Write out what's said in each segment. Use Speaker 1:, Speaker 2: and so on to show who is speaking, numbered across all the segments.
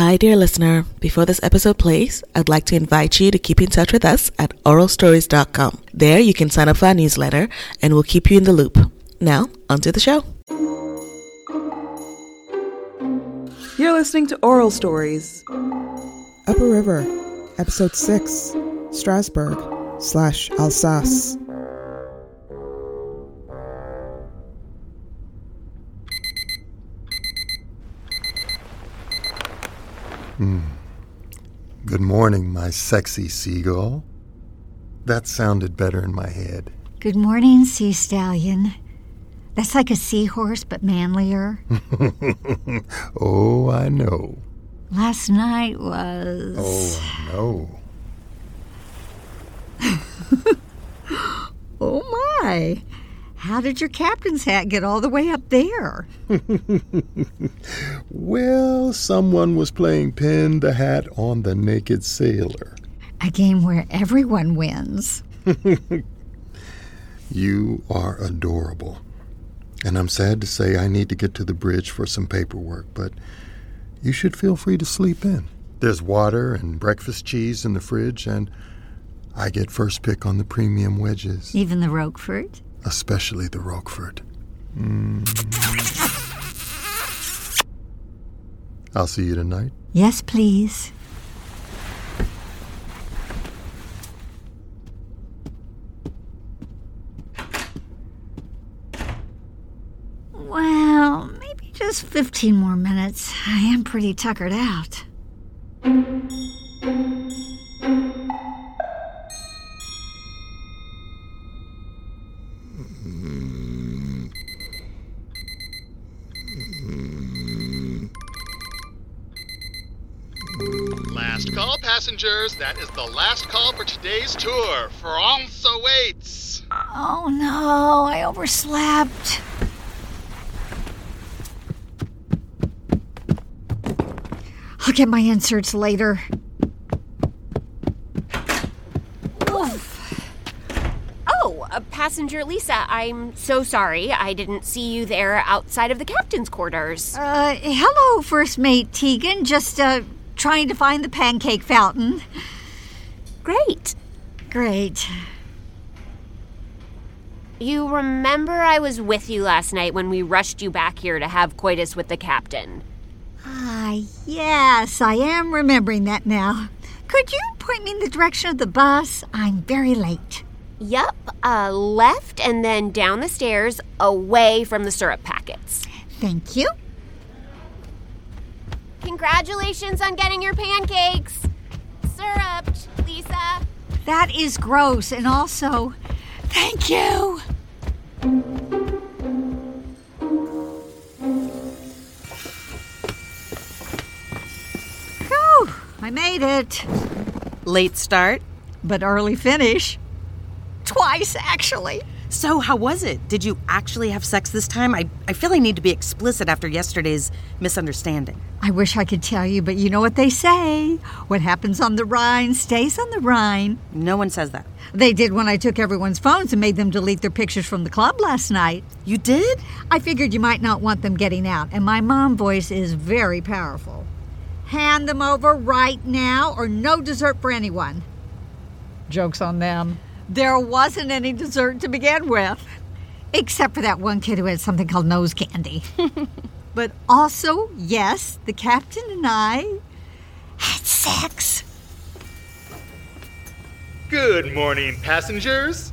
Speaker 1: Hi, dear listener. Before this episode plays, I'd like to invite you to keep in touch with us at oralstories.com. There, you can sign up for our newsletter and we'll keep you in the loop. Now, onto the show.
Speaker 2: You're listening to Oral Stories.
Speaker 3: Up a River, Episode 6 Strasbourg slash Alsace. Hmm.
Speaker 4: Good morning, my sexy seagull. That sounded better in my head.
Speaker 5: Good morning, sea stallion. That's like a seahorse, but manlier.
Speaker 4: Oh, I know.
Speaker 5: Last night was.
Speaker 4: Oh, no.
Speaker 5: Oh my! How did your captain's hat get all the way up there?
Speaker 4: Well, someone was playing pin the hat on the naked sailor.
Speaker 5: A game where everyone wins.
Speaker 4: You are adorable. And I'm sad to say I need to get to the bridge for some paperwork, but you should feel free to sleep in. There's water and breakfast cheese in the fridge, and I get first pick on the premium wedges,
Speaker 5: Even the Roquefort?
Speaker 4: Especially the Roquefort. Mm. I'll see you tonight.
Speaker 5: Yes, please. Well, maybe just 15 more minutes. I am pretty tuckered out.
Speaker 6: Passengers. That is the last call for today's tour. France awaits.
Speaker 5: Oh no, I overslept. I'll get my inserts later. Oof.
Speaker 7: Oh, uh, passenger Lisa, I'm so sorry. I didn't see you there outside of the captain's quarters.
Speaker 5: Uh, hello, First Mate Tegan. Just, uh, trying to find the pancake fountain.
Speaker 7: Great.
Speaker 5: Great.
Speaker 7: You remember I was with you last night when we rushed you back here to have coitus with the captain.
Speaker 5: Ah, yes, I am remembering that now. Could you point me in the direction of the bus? I'm very late.
Speaker 7: Yep, uh, left and then down the stairs away from the syrup packets.
Speaker 5: Thank you.
Speaker 7: Congratulations on getting your pancakes! Syruped, Lisa.
Speaker 5: That is gross, and also, thank you. Whew, I made it.
Speaker 8: Late start.
Speaker 5: But early finish. Twice, actually.
Speaker 8: So, how was it? Did you actually have sex this time? I, I feel I need to be explicit after yesterday's misunderstanding.
Speaker 5: I wish I could tell you, but you know what they say. What happens on the Rhine stays on the Rhine.
Speaker 8: No one says that.
Speaker 5: They did when I took everyone's phones and made them delete their pictures from the club last night.
Speaker 8: You did?
Speaker 5: I figured you might not want them getting out, and my mom voice is very powerful. Hand them over right now, or no dessert for anyone. Joke's on them. There wasn't any dessert to begin with, except for that one kid who had something called nose candy. but also, yes, the captain and I had sex.
Speaker 6: Good morning, passengers.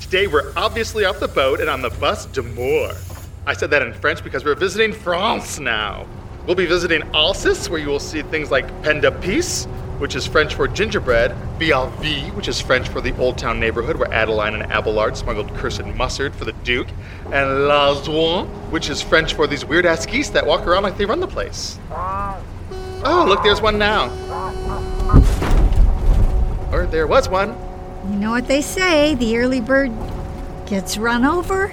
Speaker 6: Today we're obviously off the boat and on the bus d'Amour. I said that in French because we're visiting France now. We'll be visiting Alsace, where you will see things like Pain d'Épices, which is French for gingerbread, Bialvie, which is French for the Old Town neighborhood where Adeline and Abelard smuggled cursed mustard for the Duke, and La Zouan, which is French for these weird ass geese that walk around like they run the place. Oh, look, there's one now. Or there was one.
Speaker 5: You know what they say the early bird gets run over?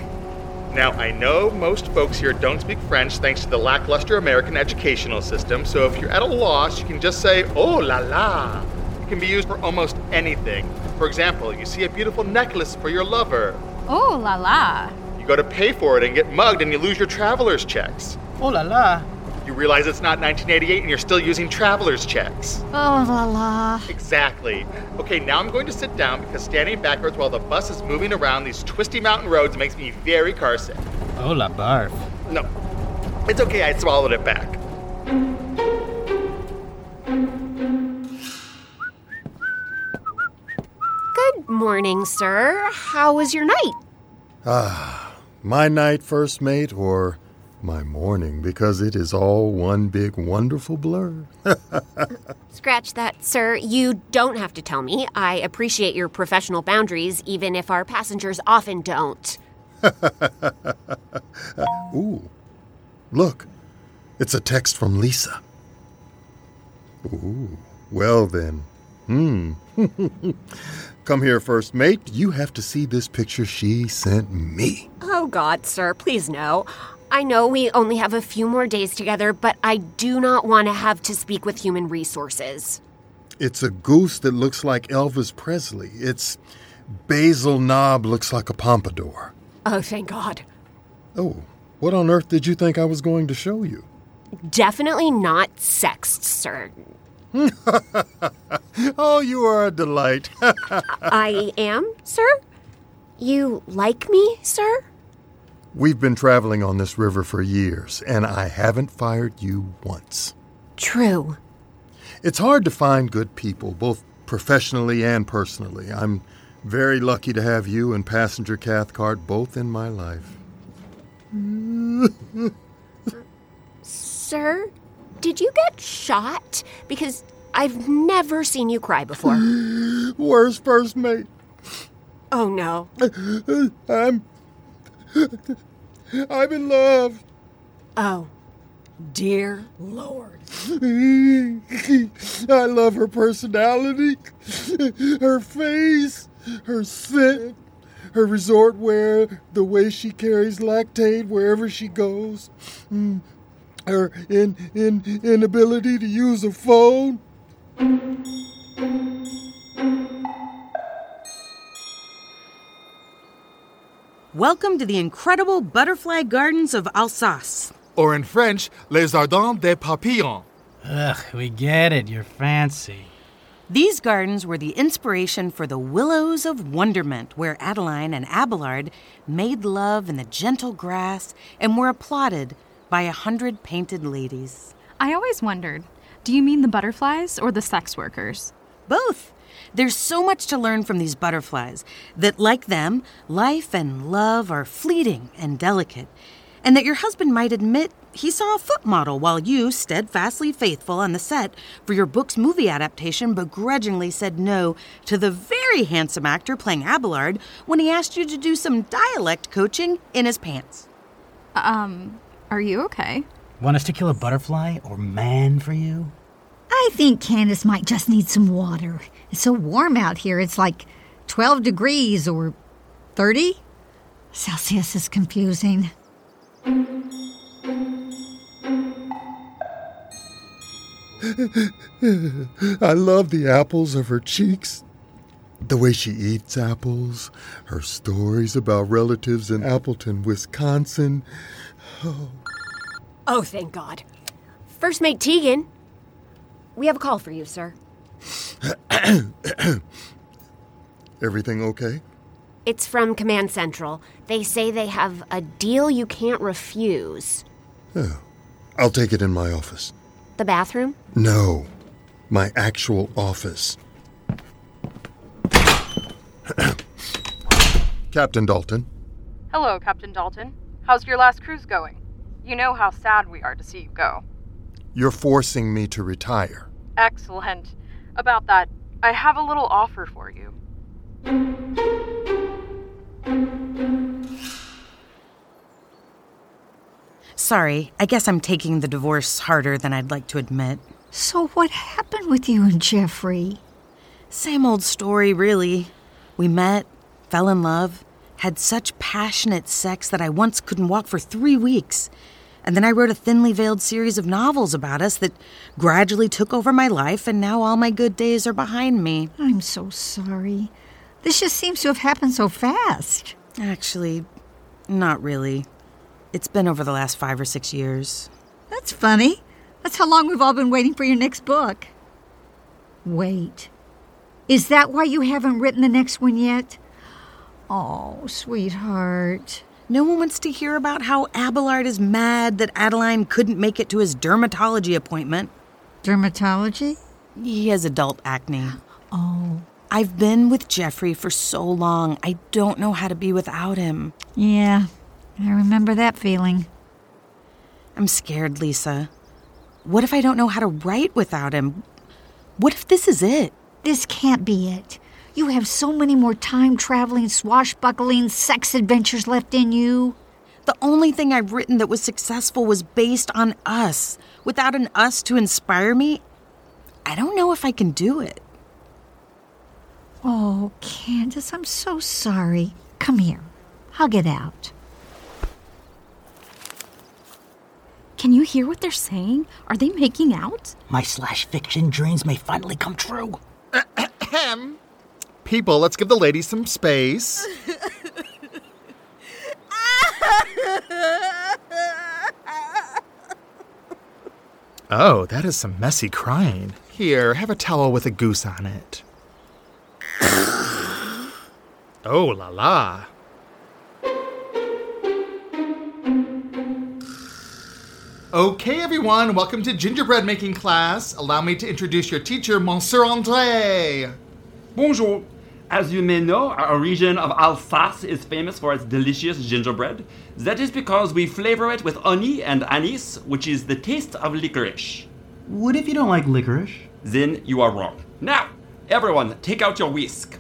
Speaker 6: Now, I know most folks here don't speak French thanks to the lackluster American educational system, so if you're at a loss, you can just say, oh la la. It can be used for almost anything. For example, you see a beautiful necklace for your lover.
Speaker 9: Oh la la.
Speaker 6: You go to pay for it and get mugged and you lose your traveler's checks.
Speaker 10: Oh la la.
Speaker 6: You realize it's not 1988 and you're still using traveler's checks.
Speaker 5: Oh la la.
Speaker 6: Exactly. Okay, now I'm going to sit down because standing backwards while the bus is moving around these twisty mountain roads makes me very carsick.
Speaker 9: Oh, la barf.
Speaker 6: No, it's okay, I swallowed it back.
Speaker 7: Good morning, sir. How was your night?
Speaker 4: Ah, my night, first mate, or my morning, because it is all one big wonderful blur.
Speaker 7: Scratch that, sir. You don't have to tell me. I appreciate your professional boundaries, even if our passengers often don't.
Speaker 4: Ooh, look, it's a text from Lisa. Ooh, well then. Hmm. Come here, first mate. You have to see this picture she sent me.
Speaker 7: Oh, God, sir, please no. I know we only have a few more days together, but I do not want to have to speak with human resources.
Speaker 4: It's a goose that looks like Elvis Presley. Its basal knob looks like a pompadour.
Speaker 7: Oh, thank God.
Speaker 4: Oh, what on earth did you think I was going to show you?
Speaker 7: Definitely not sexed, sir.
Speaker 4: oh, you are a delight.
Speaker 7: I am, sir? You like me, sir?
Speaker 4: We've been traveling on this river for years, and I haven't fired you once.
Speaker 7: True.
Speaker 4: It's hard to find good people, both professionally and personally. I'm very lucky to have you and Passenger Cathcart both in my life.
Speaker 7: Sir, did you get shot? Because I've never seen you cry before.
Speaker 4: Where's first mate?
Speaker 7: oh, no.
Speaker 4: I'm. I'm in love.
Speaker 5: Oh, dear Lord.
Speaker 4: I love her personality, her face, her scent, her resort wear, the way she carries Lactaid wherever she goes, mm, her in, in, inability to use a phone.
Speaker 8: Welcome to the incredible butterfly gardens of Alsace.
Speaker 10: Or in French, Les Jardins des Papillons.
Speaker 9: Ugh, we get it. You're fancy.
Speaker 8: These gardens were the inspiration for the Willows of Wonderment, where Adeline and Abelard made love in the gentle grass and were applauded by a hundred painted ladies.
Speaker 11: I always wondered do you mean the butterflies or the sex workers?
Speaker 8: Both. There's so much to learn from these butterflies that, like them, life and love are fleeting and delicate, and that your husband might admit he saw a foot model while you, steadfastly faithful on the set for your book's movie adaptation, begrudgingly said no to the very handsome actor playing Abelard when he asked you to do some dialect coaching in his pants.
Speaker 11: Um, are you okay?
Speaker 9: Want us to kill a butterfly or man for you?
Speaker 5: I think Candace might just need some water. It's so warm out here. It's like 12 degrees or 30. Celsius is confusing.
Speaker 4: I love the apples of her cheeks, the way she eats apples, her stories about relatives in Appleton, Wisconsin. Oh,
Speaker 7: Oh, thank God. First mate Tegan. We have a call for you, sir.
Speaker 4: everything okay?
Speaker 7: It's from Command Central. They say they have a deal you can't refuse.
Speaker 4: Oh, I'll take it in my office.
Speaker 7: The bathroom?
Speaker 4: No, my actual office. Captain Dalton,
Speaker 11: Hello, Captain Dalton. How's your last cruise going? You know how sad we are to see you go.
Speaker 4: You're forcing me to retire.
Speaker 11: Excellent. About that, I have a little offer for you.
Speaker 8: Sorry, I guess I'm taking the divorce harder than I'd like to admit.
Speaker 5: So, what happened with you and Jeffrey?
Speaker 8: Same old story, really. We met, fell in love, had such passionate sex that I once couldn't walk for three weeks. And then I wrote a thinly veiled series of novels about us that gradually took over my life, and now all my good days are behind me.
Speaker 5: I'm so sorry. This just seems to have happened so fast.
Speaker 8: Actually, not really. It's been over the last five or six years.
Speaker 5: That's funny. That's how long we've all been waiting for your next book. Wait. Is that why you haven't written the next one yet? Oh, sweetheart.
Speaker 8: No one wants to hear about how Abelard is mad that Adeline couldn't make it to his dermatology appointment.
Speaker 5: Dermatology?
Speaker 8: He has adult acne.
Speaker 5: Oh.
Speaker 8: I've been with Jeffrey for so long, I don't know how to be without him.
Speaker 5: Yeah, I remember that feeling.
Speaker 8: I'm scared, Lisa. What if I don't know how to write without him? What if this is it?
Speaker 5: This can't be it. You have so many more time traveling, swashbuckling sex adventures left in you.
Speaker 8: The only thing I've written that was successful was based on us. Without an us to inspire me, I don't know if I can do it.
Speaker 5: Oh, Candace, I'm so sorry. Come here. Hug it out.
Speaker 12: Can you hear what they're saying? Are they making out?
Speaker 9: My slash fiction dreams may finally come true.
Speaker 10: Ahem. People, let's give the ladies some space. oh, that is some messy crying. Here, have a towel with a goose on it. oh la la. Okay, everyone, welcome to gingerbread making class. Allow me to introduce your teacher, Monsieur Andre.
Speaker 13: Bonjour. As you may know, our region of Alsace is famous for its delicious gingerbread. That is because we flavor it with honey and anise, which is the taste of licorice.
Speaker 9: What if you don't like licorice?
Speaker 13: Then you are wrong. Now, everyone, take out your whisk.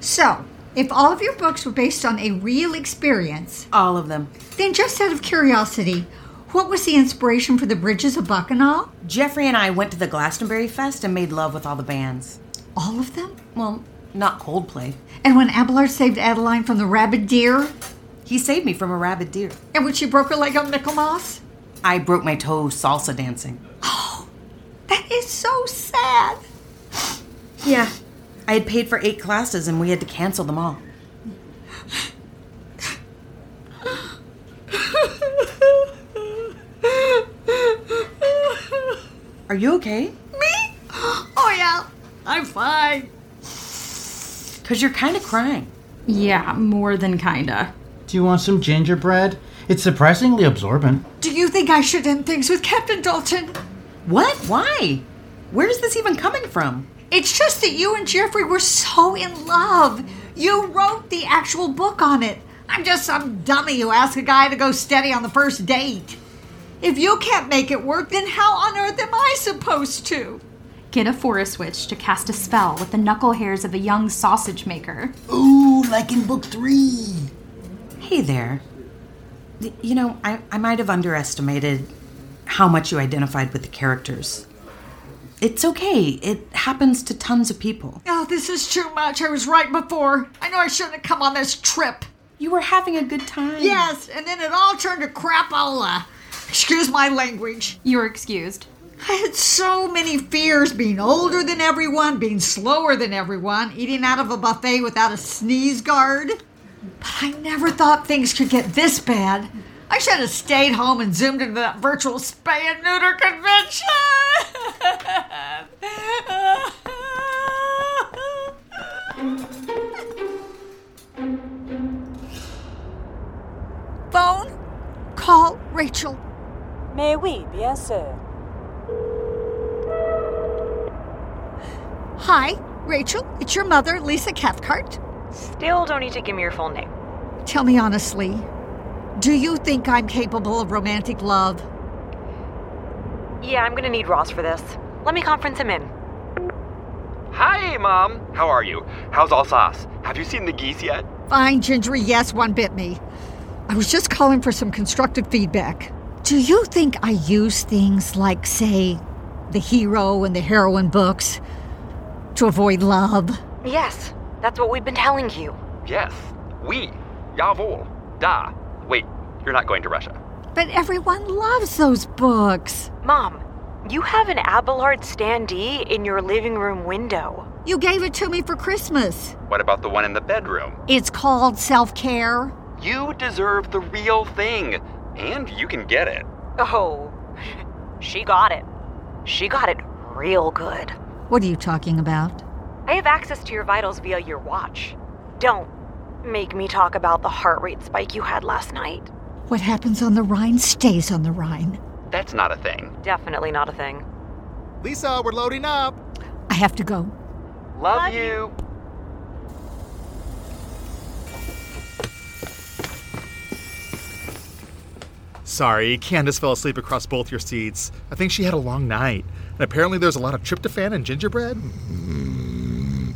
Speaker 5: So, if all of your books were based on a real experience,
Speaker 8: All of them.
Speaker 5: then just out of curiosity, what was the inspiration for the Bridges of Bacchanal?
Speaker 8: Jeffrey and I went to the Glastonbury Fest and made love with all the bands.
Speaker 5: All of them?
Speaker 8: Well, not Coldplay.
Speaker 5: And when Abelard saved Adeline from the rabid deer?
Speaker 8: He saved me from a rabid deer.
Speaker 5: And when she broke her leg on Michaelmas?
Speaker 8: I broke my toe salsa dancing.
Speaker 5: Oh, that is so sad.
Speaker 8: Yeah. I had paid for eight classes and we had to cancel them all. Are you okay?
Speaker 5: Me? Oh, yeah. I'm fine.
Speaker 8: Because you're kind of crying.
Speaker 12: Yeah, more than kinda.
Speaker 9: Do you want some gingerbread? It's surprisingly absorbent.
Speaker 5: Do you think I should end things with Captain Dalton?
Speaker 8: What? Why? Where's this even coming from?
Speaker 5: It's just that you and Jeffrey were so in love. You wrote the actual book on it. I'm just some dummy who asked a guy to go steady on the first date. If you can't make it work, then how on earth am I supposed to?
Speaker 12: Get a forest witch to cast a spell with the knuckle hairs of a young sausage maker.
Speaker 9: Ooh, like in book three.
Speaker 8: Hey there. You know, I, I might have underestimated how much you identified with the characters. It's okay, it happens to tons of people.
Speaker 5: Oh, this is too much. I was right before. I know I shouldn't have come on this trip.
Speaker 8: You were having a good time.
Speaker 5: Yes, and then it all turned to crapola. Excuse my language.
Speaker 12: You're excused.
Speaker 5: I had so many fears being older than everyone, being slower than everyone, eating out of a buffet without a sneeze guard. But I never thought things could get this bad. I should have stayed home and zoomed into that virtual spay and neuter convention. Phone? Call Rachel.
Speaker 14: Mais oui, bien sûr.
Speaker 5: Hi, Rachel. It's your mother, Lisa Cathcart.
Speaker 14: Still don't need to give me your full name.
Speaker 5: Tell me honestly, do you think I'm capable of romantic love?
Speaker 14: Yeah, I'm gonna need Ross for this. Let me conference him in.
Speaker 15: Hi, Mom. How are you? How's Alsace? Have you seen the geese yet?
Speaker 5: Fine, Gingery, yes, one bit me. I was just calling for some constructive feedback. Do you think I use things like, say, the hero and the heroine books to avoid love?
Speaker 14: Yes, that's what we've been telling you.
Speaker 15: Yes. We. Jawohl. Da. Wait, you're not going to Russia.
Speaker 5: But everyone loves those books.
Speaker 14: Mom, you have an Abelard standee in your living room window.
Speaker 5: You gave it to me for Christmas.
Speaker 15: What about the one in the bedroom?
Speaker 5: It's called self care.
Speaker 15: You deserve the real thing. And you can get it.
Speaker 14: Oh, she got it. She got it real good.
Speaker 5: What are you talking about?
Speaker 14: I have access to your vitals via your watch. Don't make me talk about the heart rate spike you had last night.
Speaker 5: What happens on the Rhine stays on the Rhine.
Speaker 15: That's not a thing.
Speaker 14: Definitely not a thing.
Speaker 10: Lisa, we're loading up.
Speaker 5: I have to go.
Speaker 15: Love, Love you. you.
Speaker 6: Sorry, Candace fell asleep across both your seats. I think she had a long night. And apparently there's a lot of tryptophan and gingerbread. Hmm.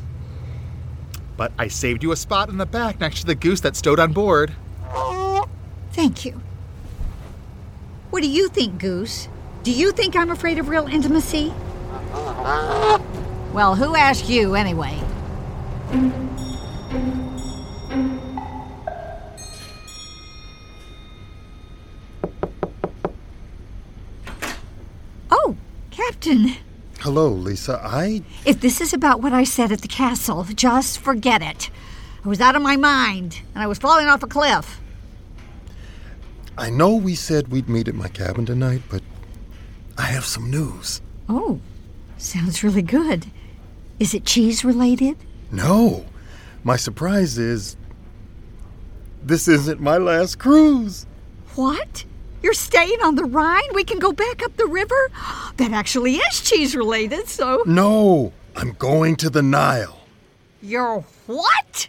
Speaker 6: But I saved you a spot in the back next to the goose that stowed on board.
Speaker 5: Thank you. What do you think, Goose? Do you think I'm afraid of real intimacy? Well, who asked you anyway? Captain.
Speaker 4: Hello, Lisa. I.
Speaker 5: If this is about what I said at the castle, just forget it. I was out of my mind, and I was falling off a cliff.
Speaker 4: I know we said we'd meet at my cabin tonight, but I have some news.
Speaker 5: Oh, sounds really good. Is it cheese related?
Speaker 4: No. My surprise is. This isn't my last cruise.
Speaker 5: What? You're staying on the Rhine? We can go back up the river? That actually is cheese related, so.
Speaker 4: No, I'm going to the Nile.
Speaker 5: You're what?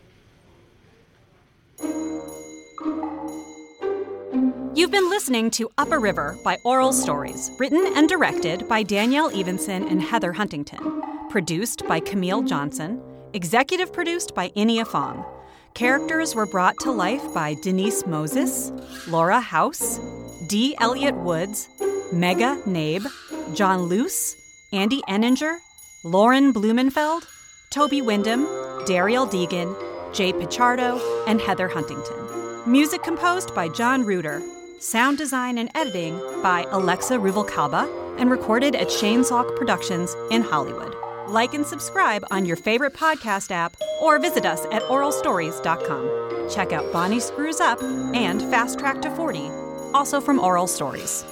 Speaker 16: You've been listening to Up a River by Oral Stories, written and directed by Danielle Evenson and Heather Huntington, produced by Camille Johnson, executive produced by Inia Fong. Characters were brought to life by Denise Moses, Laura House, D. Elliot Woods, Megha Nabe, John Loos, Andy Eninger, Lauren Blumenfeld, Tobie Windham, Darielle Degan, Jay Pichardo, and Heather Huntington. Music composed by John Reuter. Sound design and editing by Alexa Ruvalcaba and recorded at Shanesock Productions in Hollywood. Like and subscribe on your favorite podcast app or visit us at oralstories.com. Check out Bonnie Screws Up and Fast Track to 40, also from Oral Stories.